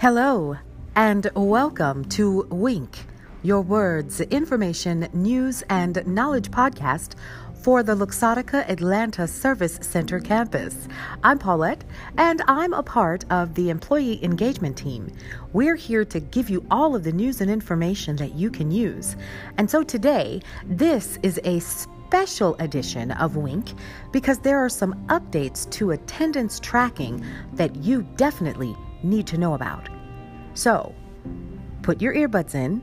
Hello, and welcome to Wink, your words, information, news, and knowledge podcast for the Luxottica Atlanta Service Center campus. I'm Paulette, and I'm a part of the employee engagement team. We're here to give you all of the news and information that you can use. And so today, this is a special edition of Wink because there are some updates to attendance tracking that you definitely need to know about. So, put your earbuds in,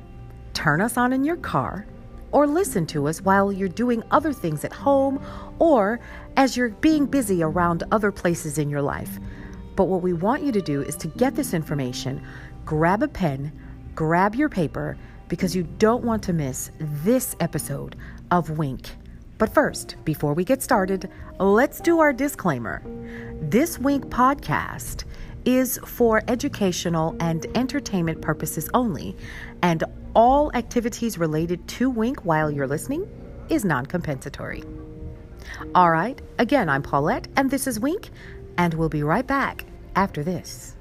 turn us on in your car, or listen to us while you're doing other things at home or as you're being busy around other places in your life. But what we want you to do is to get this information, grab a pen, grab your paper, because you don't want to miss this episode of Wink. But first, before we get started, let's do our disclaimer. This Wink podcast is for educational and entertainment purposes only, and all activities related to Wink while you're listening is non compensatory. All right, again, I'm Paulette, and this is Wink, and we'll be right back after this.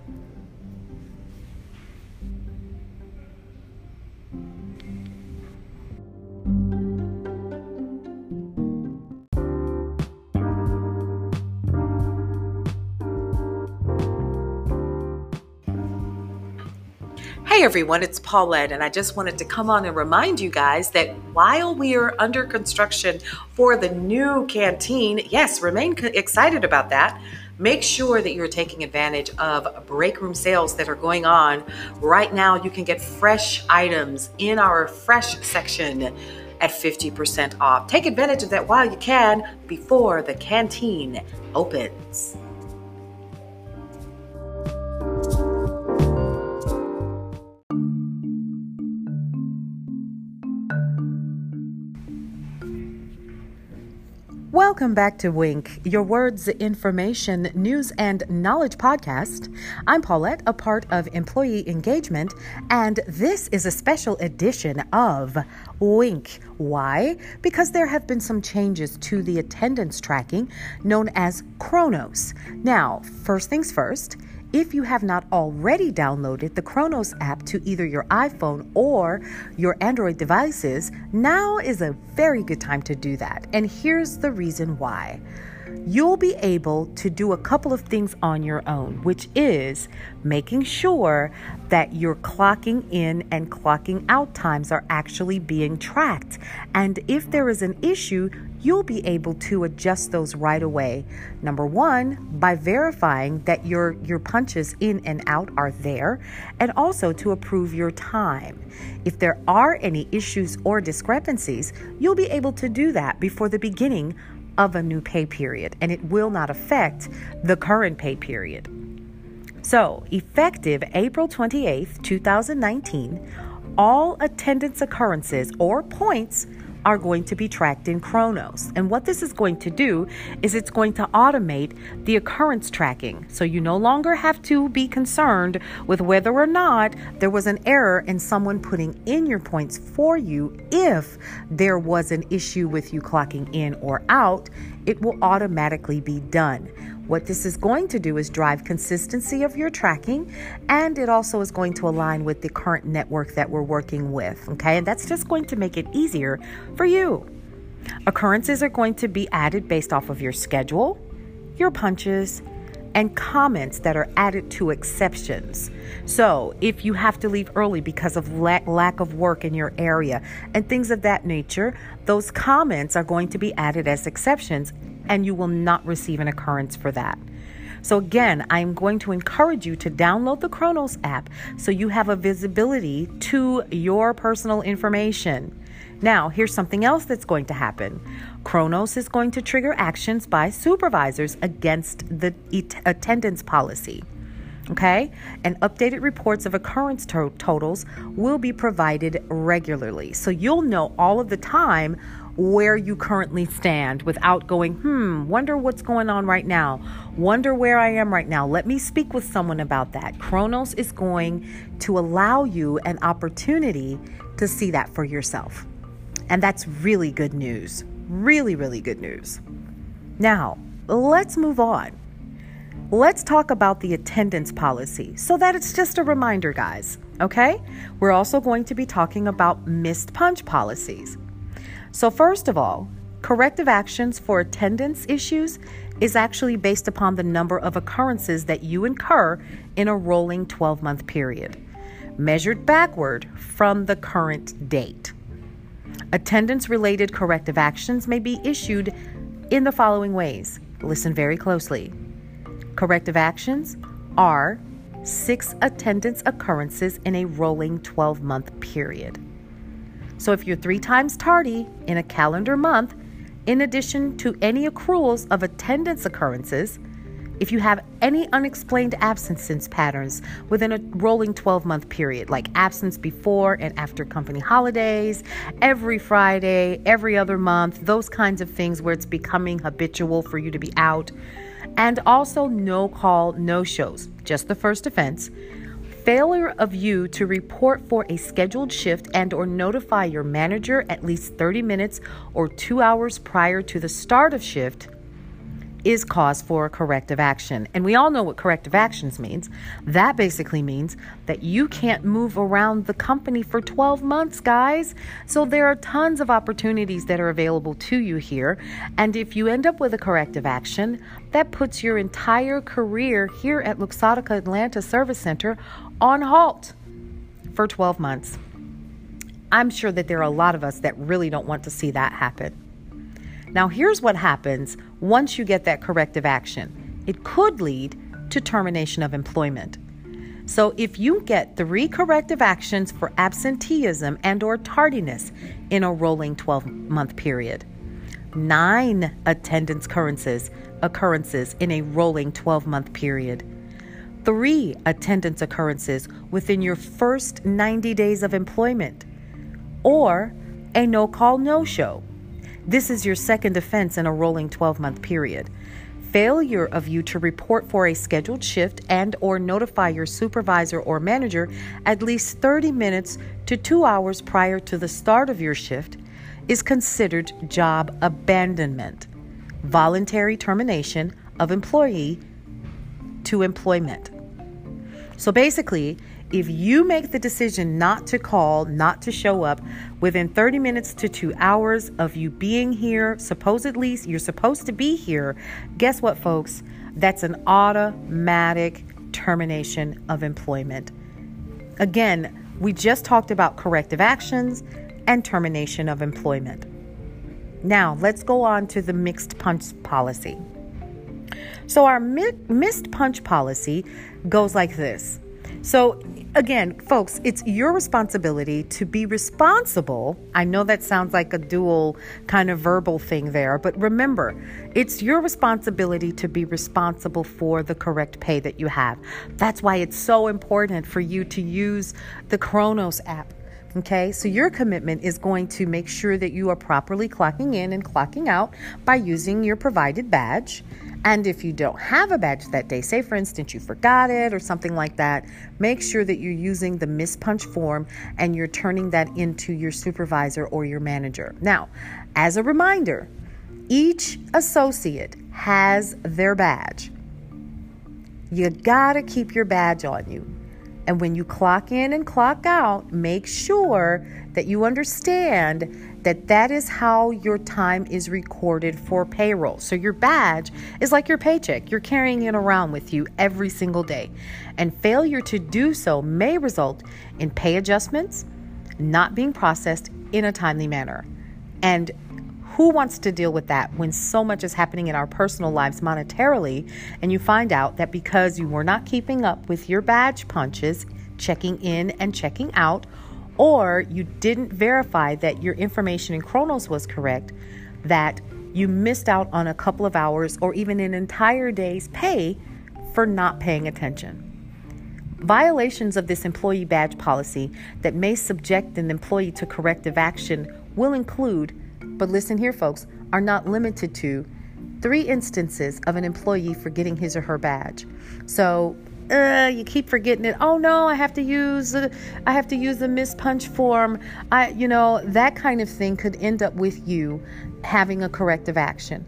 Everyone, it's Paulette, and I just wanted to come on and remind you guys that while we are under construction for the new canteen, yes, remain excited about that. Make sure that you're taking advantage of break room sales that are going on right now. You can get fresh items in our fresh section at 50% off. Take advantage of that while you can before the canteen opens. Welcome back to Wink, your words, information, news, and knowledge podcast. I'm Paulette, a part of employee engagement, and this is a special edition of Wink. Why? Because there have been some changes to the attendance tracking known as Kronos. Now, first things first, if you have not already downloaded the Kronos app to either your iPhone or your Android devices, now is a very good time to do that. And here's the reason why you'll be able to do a couple of things on your own, which is making sure that your clocking in and clocking out times are actually being tracked. And if there is an issue, you'll be able to adjust those right away. Number one, by verifying that your, your punches in and out are there, and also to approve your time. If there are any issues or discrepancies, you'll be able to do that before the beginning of a new pay period, and it will not affect the current pay period. So, effective April 28th, 2019, all attendance occurrences or points are going to be tracked in Kronos. And what this is going to do is it's going to automate the occurrence tracking. So you no longer have to be concerned with whether or not there was an error in someone putting in your points for you. If there was an issue with you clocking in or out, it will automatically be done. What this is going to do is drive consistency of your tracking, and it also is going to align with the current network that we're working with. Okay, and that's just going to make it easier for you. Occurrences are going to be added based off of your schedule, your punches, and comments that are added to exceptions. So, if you have to leave early because of lack, lack of work in your area and things of that nature, those comments are going to be added as exceptions and you will not receive an occurrence for that. So, again, I'm going to encourage you to download the Kronos app so you have a visibility to your personal information. Now, here's something else that's going to happen Kronos is going to trigger actions by supervisors against the attendance policy. Okay? And updated reports of occurrence to- totals will be provided regularly. So you'll know all of the time where you currently stand without going, hmm, wonder what's going on right now. Wonder where I am right now. Let me speak with someone about that. Kronos is going to allow you an opportunity to see that for yourself. And that's really good news. Really, really good news. Now, let's move on. let's talk about the attendance policy so that it's just a reminder, guys. Okay? We're also going to be talking about missed punch policies. So, first of all, corrective actions for attendance issues is actually based upon the number of occurrences that you incur in a rolling 12 month period, measured backward from the current date. Attendance related corrective actions may be issued in the following ways. Listen very closely. Corrective actions are six attendance occurrences in a rolling 12 month period. So if you're three times tardy in a calendar month, in addition to any accruals of attendance occurrences, if you have any unexplained absence patterns within a rolling 12 month period, like absence before and after company holidays, every Friday, every other month, those kinds of things where it's becoming habitual for you to be out, and also no call, no shows, just the first offense. Failure of you to report for a scheduled shift and or notify your manager at least 30 minutes or 2 hours prior to the start of shift is cause for corrective action. And we all know what corrective actions means. That basically means that you can't move around the company for 12 months, guys. So there are tons of opportunities that are available to you here. And if you end up with a corrective action, that puts your entire career here at Luxottica Atlanta Service Center on halt for 12 months. I'm sure that there are a lot of us that really don't want to see that happen. Now, here's what happens once you get that corrective action it could lead to termination of employment. So if you get three corrective actions for absenteeism and or tardiness in a rolling 12 month period, nine attendance occurrences occurrences in a rolling 12 month period, three attendance occurrences within your first 90 days of employment, or a no call no show this is your second offense in a rolling 12 month period. Failure of you to report for a scheduled shift and or notify your supervisor or manager at least 30 minutes to 2 hours prior to the start of your shift is considered job abandonment, voluntary termination of employee to employment. So basically, if you make the decision not to call, not to show up within 30 minutes to two hours of you being here, supposedly you're supposed to be here, guess what, folks? That's an automatic termination of employment. Again, we just talked about corrective actions and termination of employment. Now, let's go on to the mixed punch policy. So, our mi- missed punch policy goes like this. So, again, folks, it's your responsibility to be responsible. I know that sounds like a dual kind of verbal thing there, but remember, it's your responsibility to be responsible for the correct pay that you have. That's why it's so important for you to use the Kronos app. Okay, so your commitment is going to make sure that you are properly clocking in and clocking out by using your provided badge. And if you don't have a badge that day, say for instance you forgot it or something like that, make sure that you're using the miss punch form and you're turning that into your supervisor or your manager. Now, as a reminder, each associate has their badge. You gotta keep your badge on you. And when you clock in and clock out, make sure that you understand that that is how your time is recorded for payroll. So your badge is like your paycheck. You're carrying it around with you every single day. And failure to do so may result in pay adjustments not being processed in a timely manner. And who wants to deal with that when so much is happening in our personal lives monetarily and you find out that because you were not keeping up with your badge punches, checking in and checking out, or you didn't verify that your information in Kronos was correct, that you missed out on a couple of hours or even an entire day's pay for not paying attention. Violations of this employee badge policy that may subject an employee to corrective action will include, but listen here, folks, are not limited to three instances of an employee forgetting his or her badge. So, uh, you keep forgetting it. Oh no, I have to use uh, I have to use the miss punch form. I you know, that kind of thing could end up with you having a corrective action.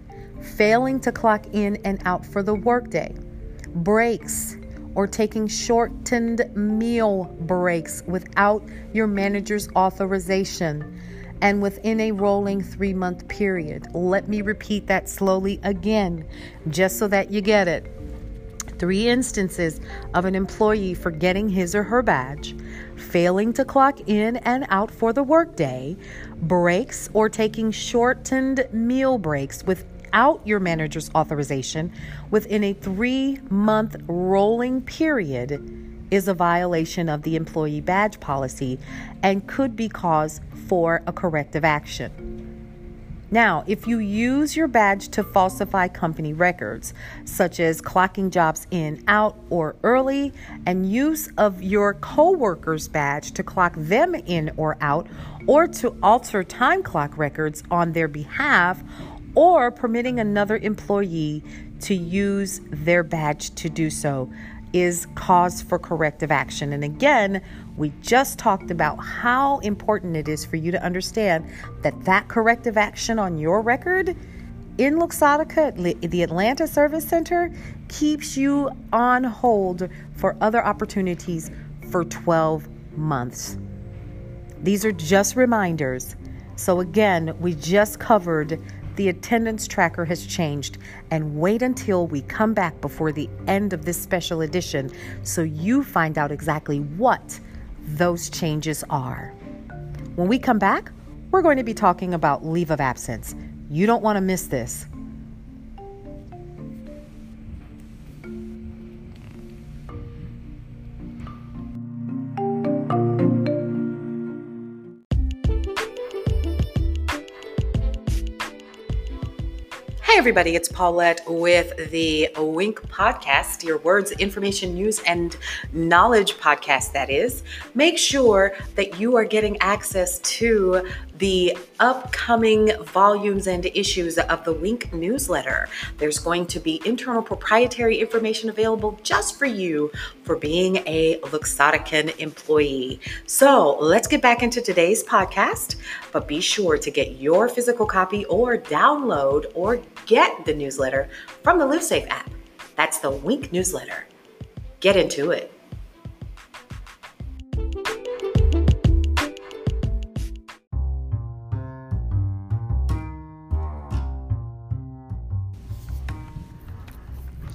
Failing to clock in and out for the workday. breaks or taking shortened meal breaks without your manager's authorization and within a rolling three month period. Let me repeat that slowly again, just so that you get it. Three instances of an employee forgetting his or her badge, failing to clock in and out for the workday, breaks or taking shortened meal breaks without your manager's authorization within a three month rolling period is a violation of the employee badge policy and could be cause for a corrective action. Now, if you use your badge to falsify company records, such as clocking jobs in, out, or early, and use of your coworker's badge to clock them in or out, or to alter time clock records on their behalf, or permitting another employee to use their badge to do so, is cause for corrective action. And again, we just talked about how important it is for you to understand that that corrective action on your record in Luxottica, the Atlanta Service Center, keeps you on hold for other opportunities for 12 months. These are just reminders. So, again, we just covered the attendance tracker has changed. And wait until we come back before the end of this special edition so you find out exactly what those changes are. When we come back, we're going to be talking about leave of absence. You don't want to miss this. Everybody. It's Paulette with the Wink Podcast, your words, information, news, and knowledge podcast, that is. Make sure that you are getting access to the upcoming volumes and issues of the Wink newsletter. There's going to be internal proprietary information available just for you for being a Luxottican employee. So let's get back into today's podcast, but be sure to get your physical copy or download or get the newsletter from the LiveSafe app. That's the Wink newsletter. Get into it.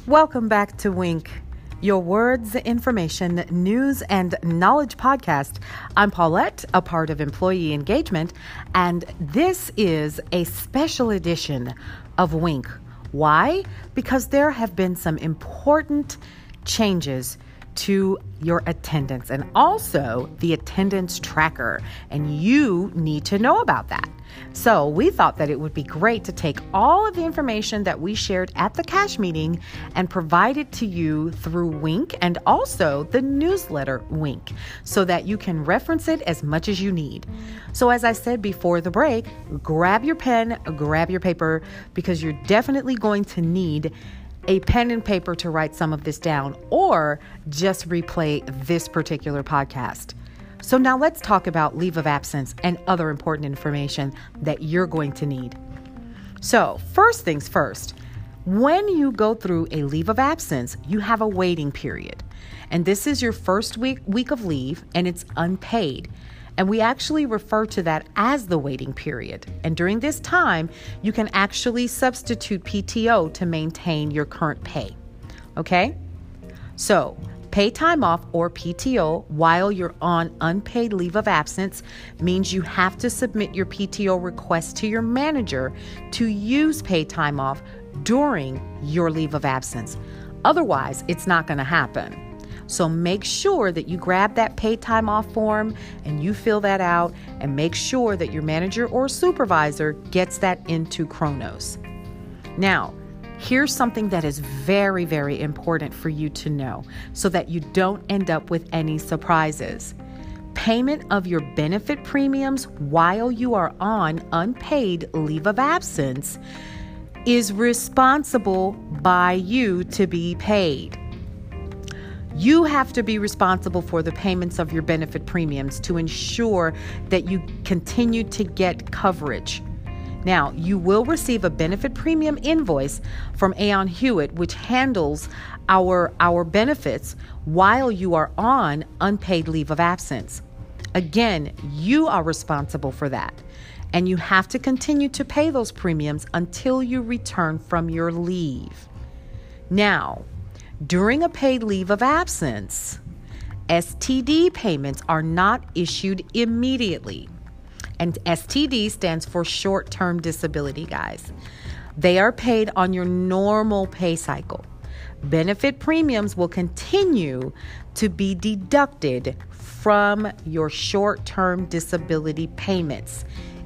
Welcome back to Wink, your words, information, news, and knowledge podcast. I'm Paulette, a part of Employee Engagement, and this is a special edition of Wink. Why? Because there have been some important changes to your attendance and also the attendance tracker, and you need to know about that. So, we thought that it would be great to take all of the information that we shared at the cash meeting and provide it to you through Wink and also the newsletter Wink so that you can reference it as much as you need. So, as I said before the break, grab your pen, grab your paper, because you're definitely going to need a pen and paper to write some of this down or just replay this particular podcast. So, now let's talk about leave of absence and other important information that you're going to need. So, first things first, when you go through a leave of absence, you have a waiting period. And this is your first week, week of leave and it's unpaid. And we actually refer to that as the waiting period. And during this time, you can actually substitute PTO to maintain your current pay. Okay? So, pay time off or PTO while you're on unpaid leave of absence means you have to submit your PTO request to your manager to use pay time off during your leave of absence. Otherwise, it's not going to happen. So make sure that you grab that paid time off form and you fill that out and make sure that your manager or supervisor gets that into Kronos. Now, here's something that is very, very important for you to know so that you don't end up with any surprises. Payment of your benefit premiums while you are on unpaid leave of absence is responsible by you to be paid. You have to be responsible for the payments of your benefit premiums to ensure that you continue to get coverage. Now, you will receive a benefit premium invoice from Aon Hewitt, which handles our, our benefits while you are on unpaid leave of absence. Again, you are responsible for that. And you have to continue to pay those premiums until you return from your leave. Now, during a paid leave of absence, STD payments are not issued immediately. And STD stands for short term disability, guys. They are paid on your normal pay cycle. Benefit premiums will continue to be deducted from your short term disability payments.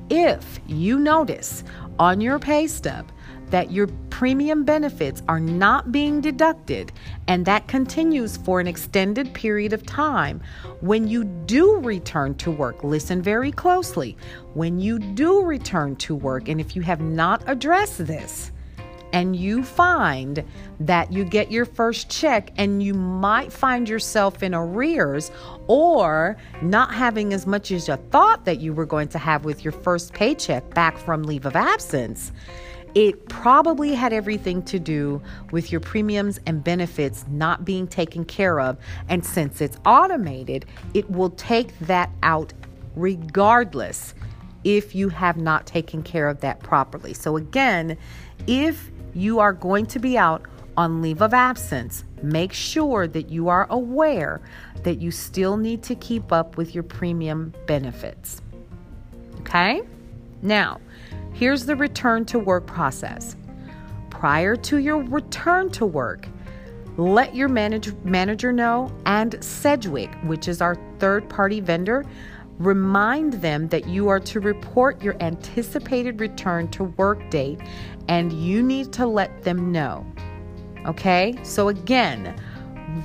If you notice on your pay stub that your premium benefits are not being deducted and that continues for an extended period of time, when you do return to work, listen very closely. When you do return to work, and if you have not addressed this, and you find that you get your first check and you might find yourself in arrears or not having as much as you thought that you were going to have with your first paycheck back from leave of absence, it probably had everything to do with your premiums and benefits not being taken care of. And since it's automated, it will take that out regardless if you have not taken care of that properly. So, again, if you are going to be out on leave of absence, make sure that you are aware that you still need to keep up with your premium benefits. Okay? Now, here's the return to work process. Prior to your return to work, let your manage- manager know and Sedgwick, which is our third party vendor, Remind them that you are to report your anticipated return to work date and you need to let them know. Okay? So, again,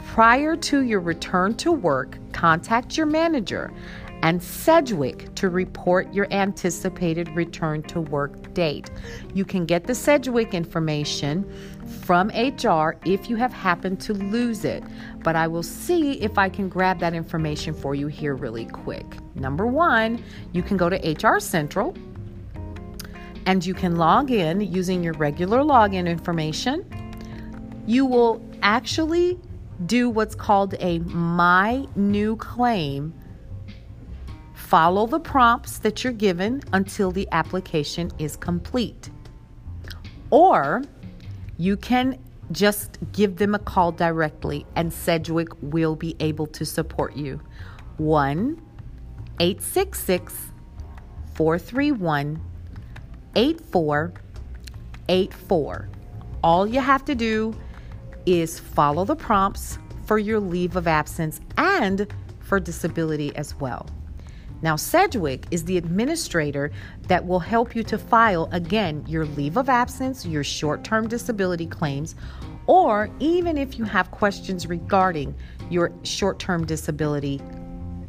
prior to your return to work, contact your manager and Sedgwick to report your anticipated return to work date. You can get the Sedgwick information from HR if you have happened to lose it, but I will see if I can grab that information for you here really quick. Number one, you can go to HR Central and you can log in using your regular login information. You will actually do what's called a My New Claim Follow the prompts that you're given until the application is complete. Or you can just give them a call directly, and Sedgwick will be able to support you. 1 866 431 8484. All you have to do is follow the prompts for your leave of absence and for disability as well. Now, Sedgwick is the administrator that will help you to file again your leave of absence, your short term disability claims, or even if you have questions regarding your short term disability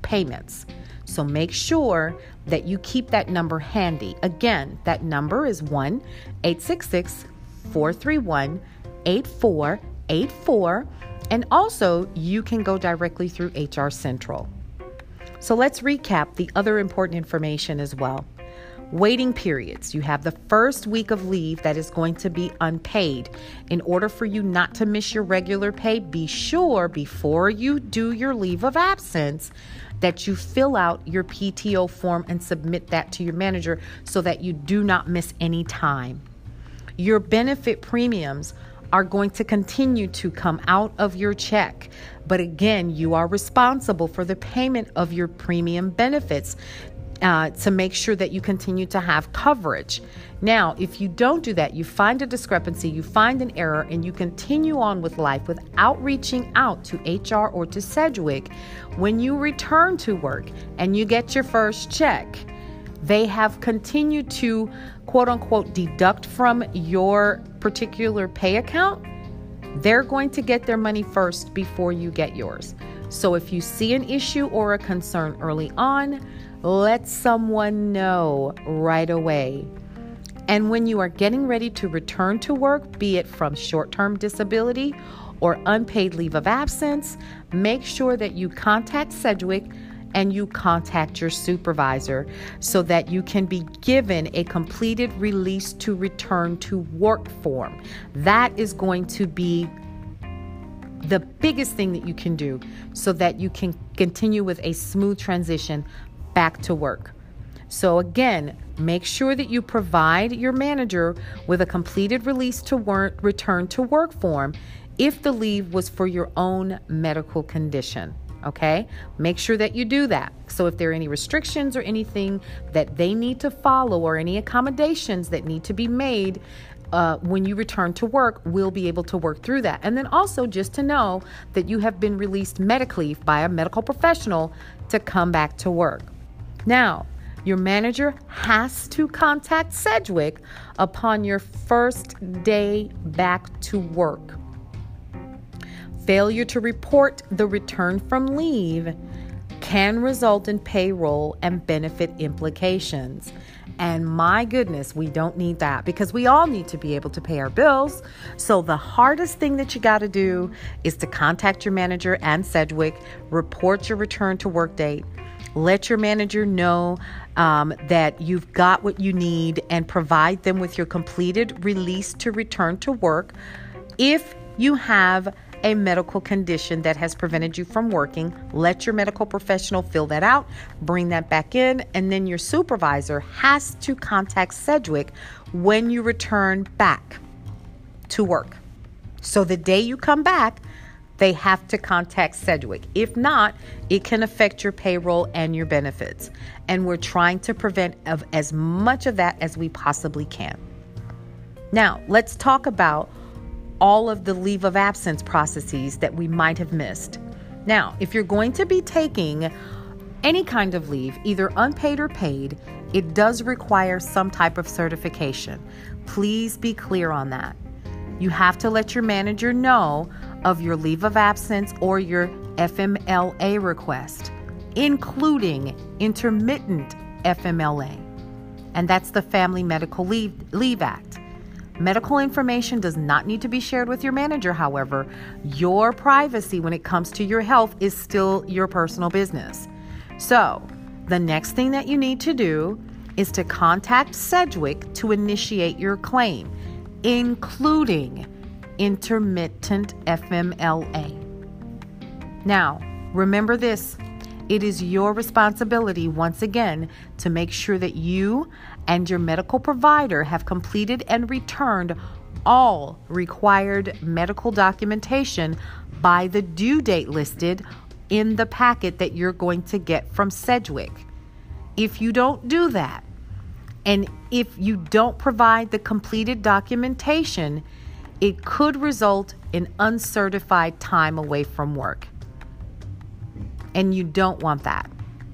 payments. So make sure that you keep that number handy. Again, that number is 1 866 431 8484. And also, you can go directly through HR Central. So let's recap the other important information as well. Waiting periods. You have the first week of leave that is going to be unpaid. In order for you not to miss your regular pay, be sure before you do your leave of absence that you fill out your PTO form and submit that to your manager so that you do not miss any time. Your benefit premiums are going to continue to come out of your check. But again, you are responsible for the payment of your premium benefits. Uh, to make sure that you continue to have coverage. Now, if you don't do that, you find a discrepancy, you find an error, and you continue on with life without reaching out to HR or to Sedgwick, when you return to work and you get your first check, they have continued to quote unquote deduct from your particular pay account, they're going to get their money first before you get yours. So if you see an issue or a concern early on, let someone know right away. And when you are getting ready to return to work, be it from short term disability or unpaid leave of absence, make sure that you contact Sedgwick and you contact your supervisor so that you can be given a completed release to return to work form. That is going to be the biggest thing that you can do so that you can continue with a smooth transition back to work. So, again, make sure that you provide your manager with a completed release to return to work form if the leave was for your own medical condition. Okay, make sure that you do that. So, if there are any restrictions or anything that they need to follow or any accommodations that need to be made, uh, when you return to work, we'll be able to work through that. And then also just to know that you have been released medically by a medical professional to come back to work. Now, your manager has to contact Sedgwick upon your first day back to work. Failure to report the return from leave can result in payroll and benefit implications. And my goodness, we don't need that because we all need to be able to pay our bills. So, the hardest thing that you got to do is to contact your manager and Sedgwick, report your return to work date, let your manager know um, that you've got what you need and provide them with your completed release to return to work. If you have a medical condition that has prevented you from working, let your medical professional fill that out, bring that back in, and then your supervisor has to contact Sedgwick when you return back to work. So the day you come back, they have to contact Sedgwick. If not, it can affect your payroll and your benefits. And we're trying to prevent of as much of that as we possibly can. Now, let's talk about all of the leave of absence processes that we might have missed. Now, if you're going to be taking any kind of leave, either unpaid or paid, it does require some type of certification. Please be clear on that. You have to let your manager know of your leave of absence or your FMLA request, including intermittent FMLA. And that's the Family Medical Leave, Leave Act. Medical information does not need to be shared with your manager, however. Your privacy when it comes to your health is still your personal business. So, the next thing that you need to do is to contact Sedgwick to initiate your claim, including intermittent FMLA. Now, remember this it is your responsibility once again to make sure that you and your medical provider have completed and returned all required medical documentation by the due date listed in the packet that you're going to get from Sedgwick. If you don't do that, and if you don't provide the completed documentation, it could result in uncertified time away from work. And you don't want that.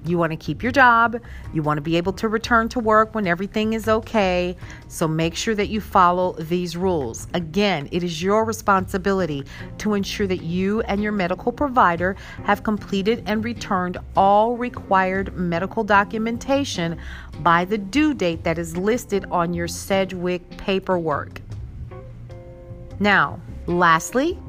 You want to keep your job. You want to be able to return to work when everything is okay. So make sure that you follow these rules. Again, it is your responsibility to ensure that you and your medical provider have completed and returned all required medical documentation by the due date that is listed on your Sedgwick paperwork. Now, lastly,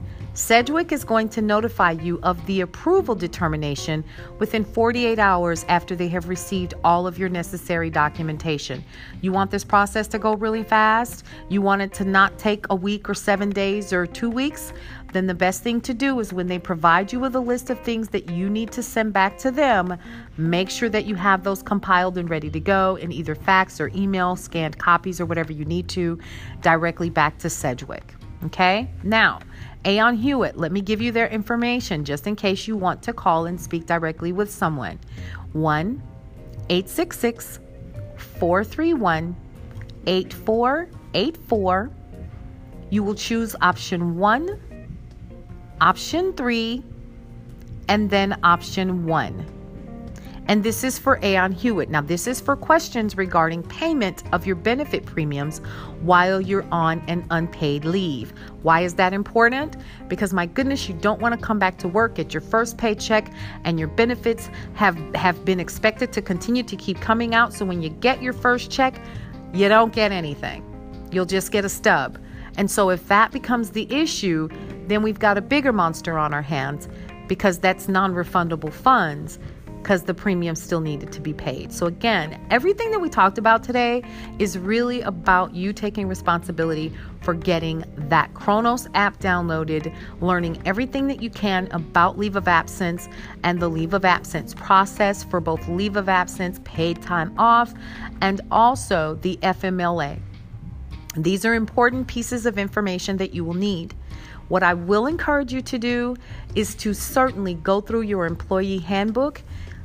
Sedgwick is going to notify you of the approval determination within 48 hours after they have received all of your necessary documentation. You want this process to go really fast? You want it to not take a week or seven days or two weeks? Then the best thing to do is when they provide you with a list of things that you need to send back to them, make sure that you have those compiled and ready to go in either fax or email, scanned copies, or whatever you need to directly back to Sedgwick. Okay? Now, Aon Hewitt, let me give you their information just in case you want to call and speak directly with someone. 1 866 431 8484. You will choose option 1, option 3, and then option 1 and this is for Aon Hewitt. Now, this is for questions regarding payment of your benefit premiums while you're on an unpaid leave. Why is that important? Because my goodness, you don't want to come back to work, at your first paycheck, and your benefits have, have been expected to continue to keep coming out. So when you get your first check, you don't get anything. You'll just get a stub. And so if that becomes the issue, then we've got a bigger monster on our hands because that's non refundable funds because the premium still needed to be paid. So, again, everything that we talked about today is really about you taking responsibility for getting that Kronos app downloaded, learning everything that you can about leave of absence and the leave of absence process for both leave of absence, paid time off, and also the FMLA. These are important pieces of information that you will need. What I will encourage you to do is to certainly go through your employee handbook,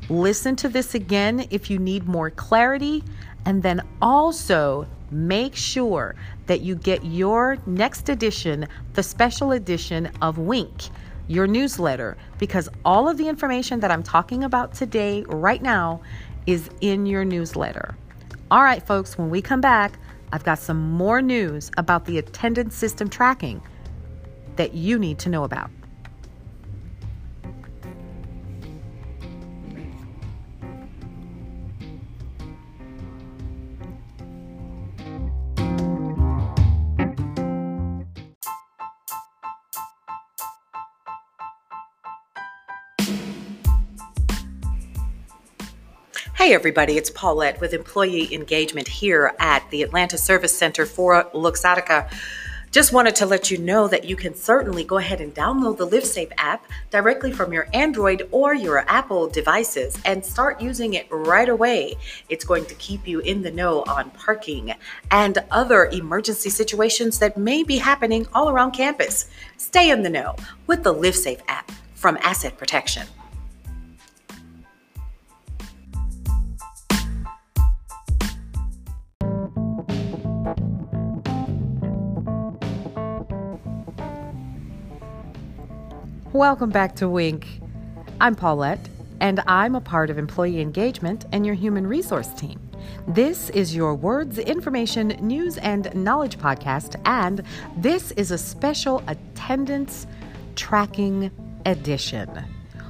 listen to this again if you need more clarity, and then also make sure that you get your next edition, the special edition of Wink, your newsletter, because all of the information that I'm talking about today, right now, is in your newsletter. All right, folks, when we come back, I've got some more news about the attendance system tracking that you need to know about. Hey, everybody, it's Paulette with Employee Engagement here at the Atlanta Service Center for Luxottica. Just wanted to let you know that you can certainly go ahead and download the LiveSafe app directly from your Android or your Apple devices and start using it right away. It's going to keep you in the know on parking and other emergency situations that may be happening all around campus. Stay in the know with the LiveSafe app from Asset Protection. Welcome back to Wink. I'm Paulette, and I'm a part of employee engagement and your human resource team. This is your Words, Information, News, and Knowledge podcast, and this is a special attendance tracking edition.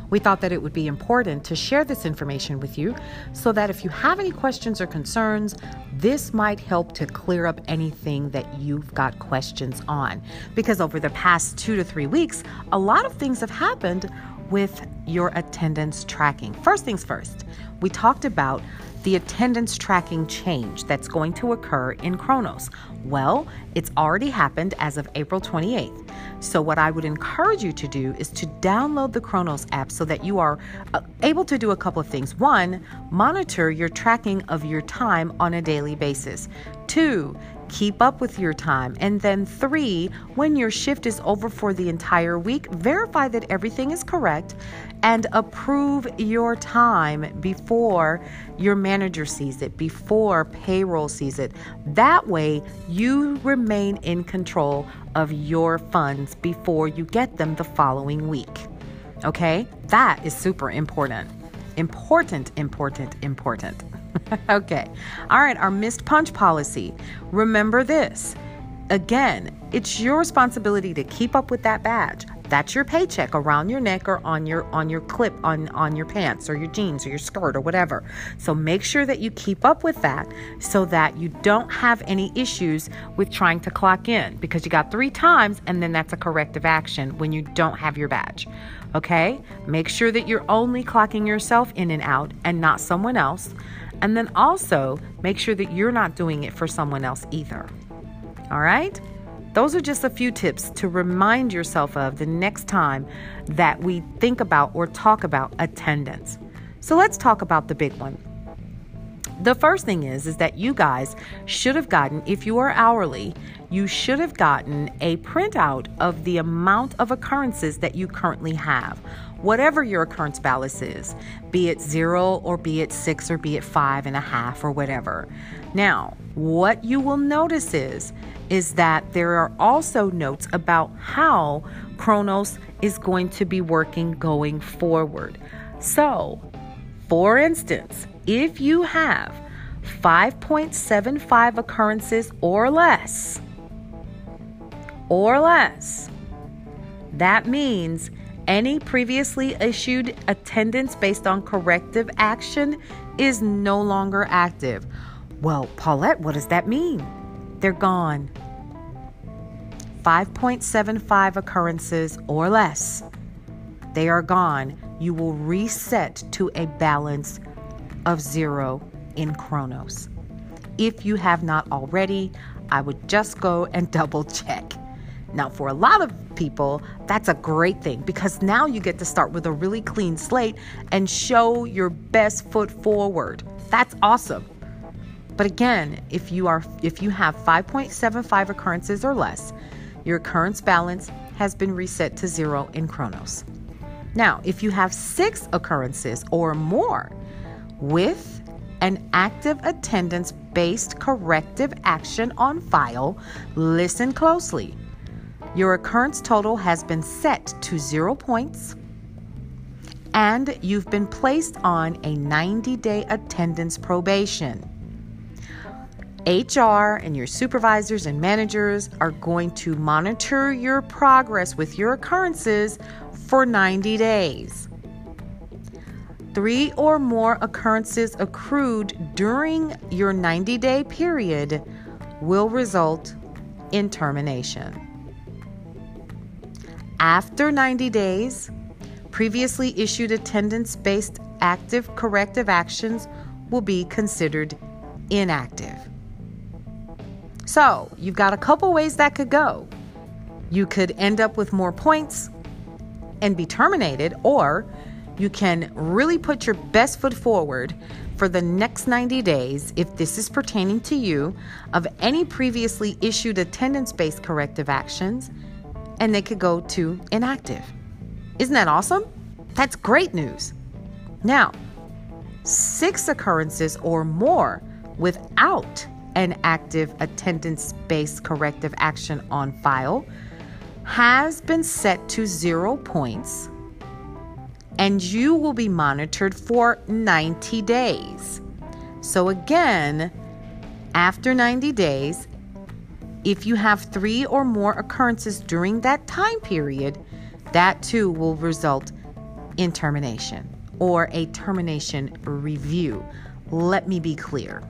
We thought that it would be important to share this information with you so that if you have any questions or concerns, this might help to clear up anything that you've got questions on. Because over the past two to three weeks, a lot of things have happened with your attendance tracking. First things first, we talked about the attendance tracking change that's going to occur in Kronos. Well, it's already happened as of April 28th. So, what I would encourage you to do is to download the Kronos app so that you are uh, able to do a couple of things. One, monitor your tracking of your time on a daily basis. Two, keep up with your time. And then, three, when your shift is over for the entire week, verify that everything is correct and approve your time before your manager sees it, before payroll sees it. That way, you remain in control of your funds before you get them the following week. Okay? That is super important. Important, important, important. okay. All right, our missed punch policy. Remember this. Again, it's your responsibility to keep up with that badge. That's your paycheck around your neck or on your on your clip on on your pants or your jeans or your skirt or whatever. So make sure that you keep up with that so that you don't have any issues with trying to clock in because you got 3 times and then that's a corrective action when you don't have your badge. Okay? Make sure that you're only clocking yourself in and out and not someone else. And then also make sure that you're not doing it for someone else either. All right? Those are just a few tips to remind yourself of the next time that we think about or talk about attendance. So let's talk about the big one. The first thing is is that you guys should have gotten if you are hourly, you should have gotten a printout of the amount of occurrences that you currently have whatever your occurrence balance is, be it zero or be it six or be it five and a half or whatever. Now, what you will notice is is that there are also notes about how Kronos is going to be working going forward. So, for instance, if you have 5.75 occurrences or less, or less, that means any previously issued attendance based on corrective action is no longer active. Well, Paulette, what does that mean? They're gone. 5.75 occurrences or less. They are gone. you will reset to a balance of zero in Kronos. If you have not already, I would just go and double check. Now, for a lot of people, that's a great thing because now you get to start with a really clean slate and show your best foot forward. That's awesome. But again, if you are if you have 5.75 occurrences or less, your occurrence balance has been reset to 0 in Kronos. Now, if you have 6 occurrences or more with an active attendance based corrective action on file, listen closely. Your occurrence total has been set to 0 points and you've been placed on a 90 day attendance probation. HR and your supervisors and managers are going to monitor your progress with your occurrences for 90 days. Three or more occurrences accrued during your 90 day period will result in termination. After 90 days, previously issued attendance based active corrective actions will be considered inactive. So, you've got a couple ways that could go. You could end up with more points and be terminated, or you can really put your best foot forward for the next 90 days if this is pertaining to you of any previously issued attendance based corrective actions, and they could go to inactive. Isn't that awesome? That's great news. Now, six occurrences or more without an active attendance based corrective action on file has been set to zero points and you will be monitored for 90 days. So, again, after 90 days, if you have three or more occurrences during that time period, that too will result in termination or a termination review. Let me be clear.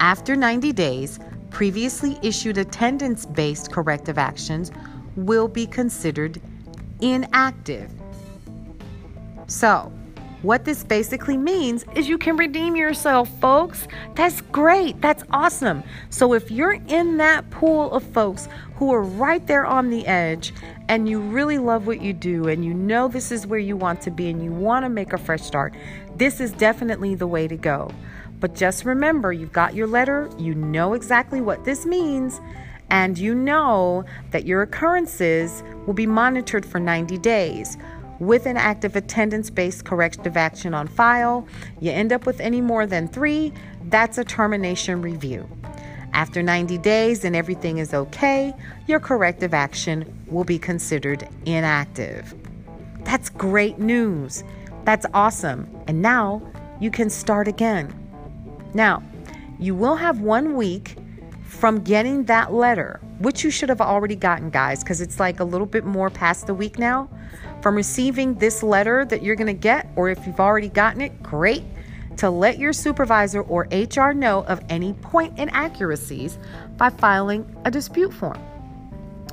After 90 days, previously issued attendance based corrective actions will be considered inactive. So, what this basically means is you can redeem yourself, folks. That's great. That's awesome. So, if you're in that pool of folks who are right there on the edge and you really love what you do and you know this is where you want to be and you want to make a fresh start, this is definitely the way to go. But just remember, you've got your letter, you know exactly what this means, and you know that your occurrences will be monitored for 90 days. With an active attendance based corrective action on file, you end up with any more than three, that's a termination review. After 90 days and everything is okay, your corrective action will be considered inactive. That's great news. That's awesome. And now you can start again. Now, you will have one week from getting that letter, which you should have already gotten, guys, because it's like a little bit more past the week now. From receiving this letter that you're going to get, or if you've already gotten it, great. To let your supervisor or HR know of any point inaccuracies by filing a dispute form.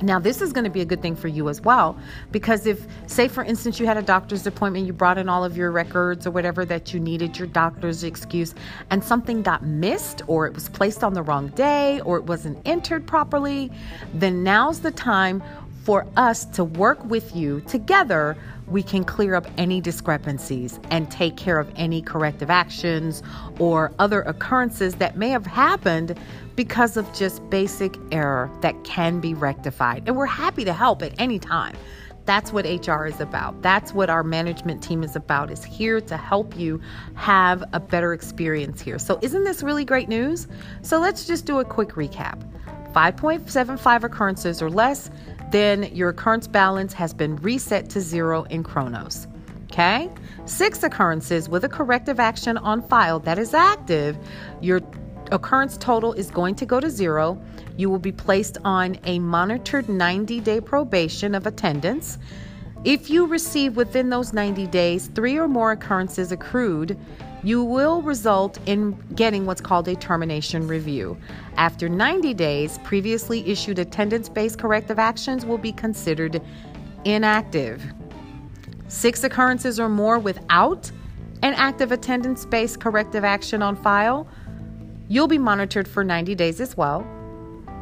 Now, this is going to be a good thing for you as well because if, say, for instance, you had a doctor's appointment, you brought in all of your records or whatever that you needed, your doctor's excuse, and something got missed or it was placed on the wrong day or it wasn't entered properly, then now's the time for us to work with you together, we can clear up any discrepancies and take care of any corrective actions or other occurrences that may have happened because of just basic error that can be rectified. And we're happy to help at any time. That's what HR is about. That's what our management team is about is here to help you have a better experience here. So isn't this really great news? So let's just do a quick recap. 5.75 occurrences or less, then your occurrence balance has been reset to zero in Kronos. Okay? Six occurrences with a corrective action on file that is active, your occurrence total is going to go to zero. You will be placed on a monitored 90 day probation of attendance. If you receive within those 90 days three or more occurrences accrued, you will result in getting what's called a termination review. After 90 days, previously issued attendance based corrective actions will be considered inactive. six occurrences or more without an active attendance based corrective action on file, you'll be monitored for 90 days as well.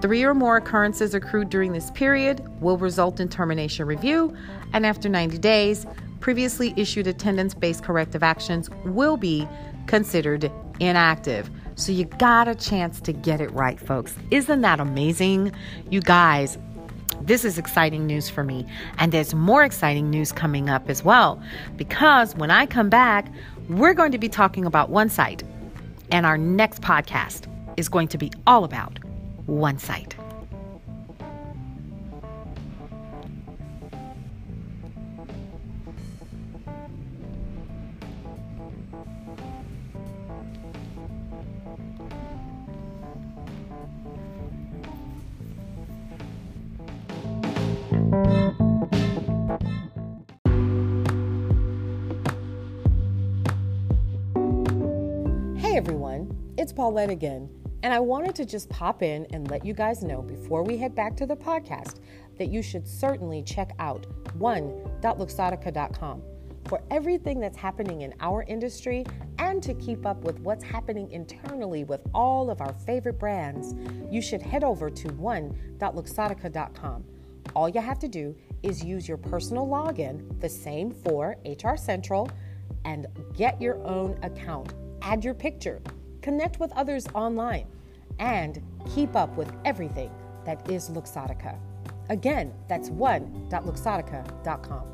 Three or more occurrences accrued during this period will result in termination review, and after 90 days, previously issued attendance based corrective actions will be considered inactive. So you got a chance to get it right, folks. Isn't that amazing? You guys, this is exciting news for me. And there's more exciting news coming up as well. Because when I come back, we're going to be talking about OneSight. And our next podcast is going to be all about OneSight. Hey Paulette again, and I wanted to just pop in and let you guys know before we head back to the podcast that you should certainly check out one.luxottica.com for everything that's happening in our industry and to keep up with what's happening internally with all of our favorite brands. You should head over to one.luxottica.com. All you have to do is use your personal login, the same for HR Central, and get your own account add your picture, connect with others online, and keep up with everything that is Luxottica. Again, that's one.luxottica.com.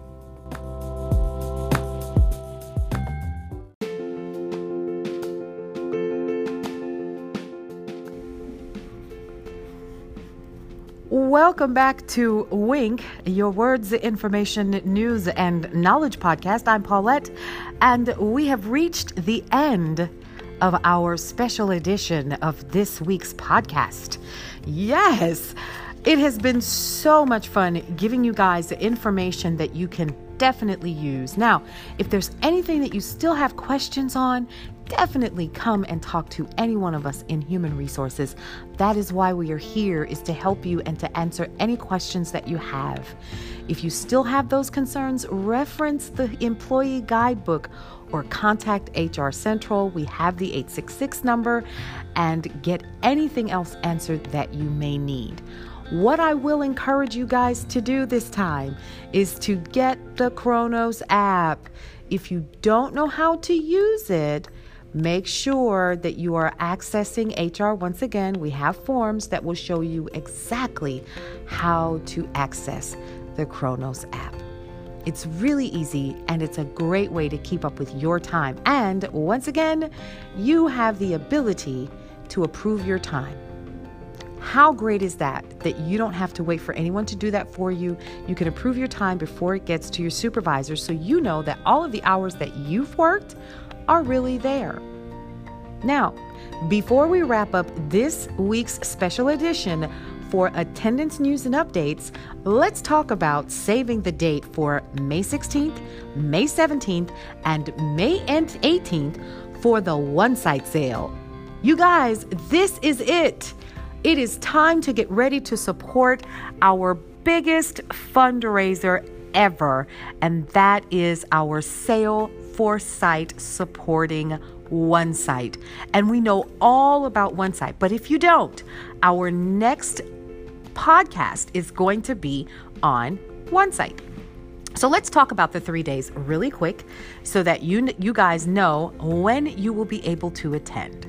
Welcome back to Wink, your words, information, news, and knowledge podcast. I'm Paulette, and we have reached the end of our special edition of this week's podcast. Yes, it has been so much fun giving you guys the information that you can definitely use. Now, if there's anything that you still have questions on, definitely come and talk to any one of us in human resources. That is why we are here is to help you and to answer any questions that you have. If you still have those concerns, reference the employee guidebook or contact HR Central. We have the 866 number and get anything else answered that you may need. What I will encourage you guys to do this time is to get the Kronos app. If you don't know how to use it, Make sure that you are accessing HR. Once again, we have forms that will show you exactly how to access the Kronos app. It's really easy and it's a great way to keep up with your time. And once again, you have the ability to approve your time. How great is that? That you don't have to wait for anyone to do that for you. You can approve your time before it gets to your supervisor so you know that all of the hours that you've worked are really there. Now, before we wrap up this week's special edition for attendance news and updates, let's talk about saving the date for May 16th, May 17th, and May 18th for the OneSight sale. You guys, this is it. It is time to get ready to support our biggest fundraiser ever, and that is our sale for sight supporting OneSight. And we know all about OneSight. But if you don't, our next podcast is going to be on OneSight. So let's talk about the three days really quick so that you, you guys know when you will be able to attend.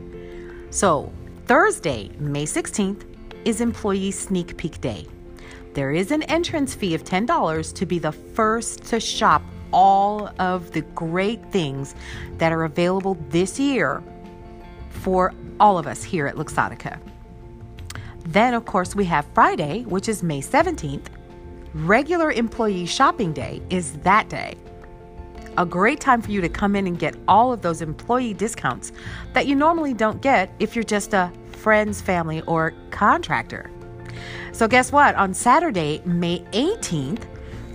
So, Thursday, May 16th, is Employee Sneak Peek Day. There is an entrance fee of $10 to be the first to shop all of the great things that are available this year for all of us here at Luxottica. Then, of course, we have Friday, which is May 17th. Regular employee shopping day is that day. A great time for you to come in and get all of those employee discounts that you normally don't get if you're just a friends, family, or contractor. So, guess what? On Saturday, May 18th,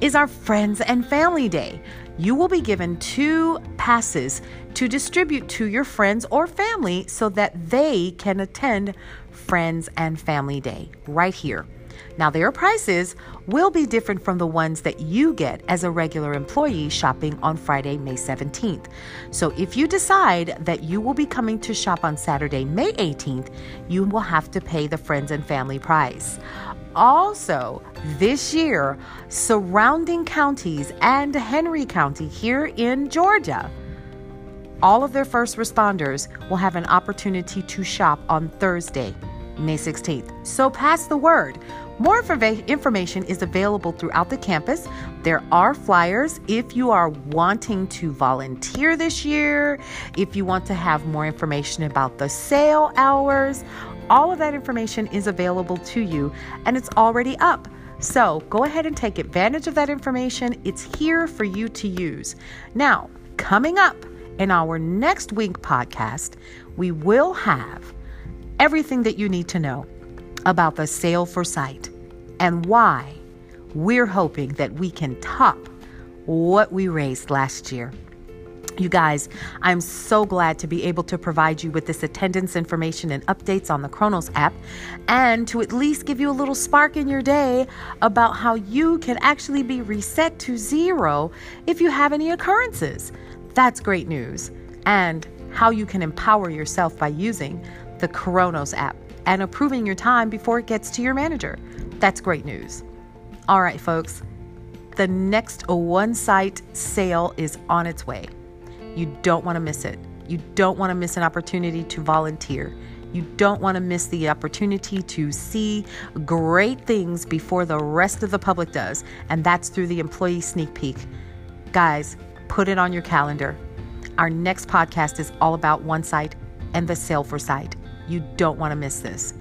is our Friends and Family Day. You will be given two passes to distribute to your friends or family so that they can attend Friends and Family Day right here. Now, their prices will be different from the ones that you get as a regular employee shopping on Friday, May 17th. So, if you decide that you will be coming to shop on Saturday, May 18th, you will have to pay the friends and family price. Also, this year, surrounding counties and Henry County here in Georgia, all of their first responders will have an opportunity to shop on Thursday, May 16th. So pass the word. More information is available throughout the campus. There are flyers if you are wanting to volunteer this year, if you want to have more information about the sale hours. All of that information is available to you and it's already up. So go ahead and take advantage of that information. It's here for you to use. Now, coming up in our next week podcast, we will have everything that you need to know about the sale for sight and why we're hoping that we can top what we raised last year. You guys, I'm so glad to be able to provide you with this attendance information and updates on the Kronos app and to at least give you a little spark in your day about how you can actually be reset to zero if you have any occurrences. That's great news. And how you can empower yourself by using the Kronos app and approving your time before it gets to your manager. That's great news. All right, folks, the next OneSight sale is on its way. You don't want to miss it. You don't want to miss an opportunity to volunteer. You don't want to miss the opportunity to see great things before the rest of the public does, and that's through the employee sneak peek. Guys, put it on your calendar. Our next podcast is all about OneSight and the sale for sight. You don't want to miss this.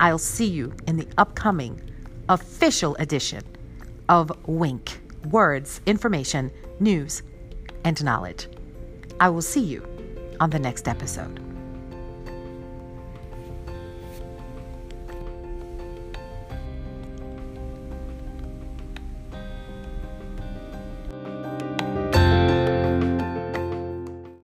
I'll see you in the upcoming official edition of Wink Words, Information, News, and Knowledge. I will see you on the next episode.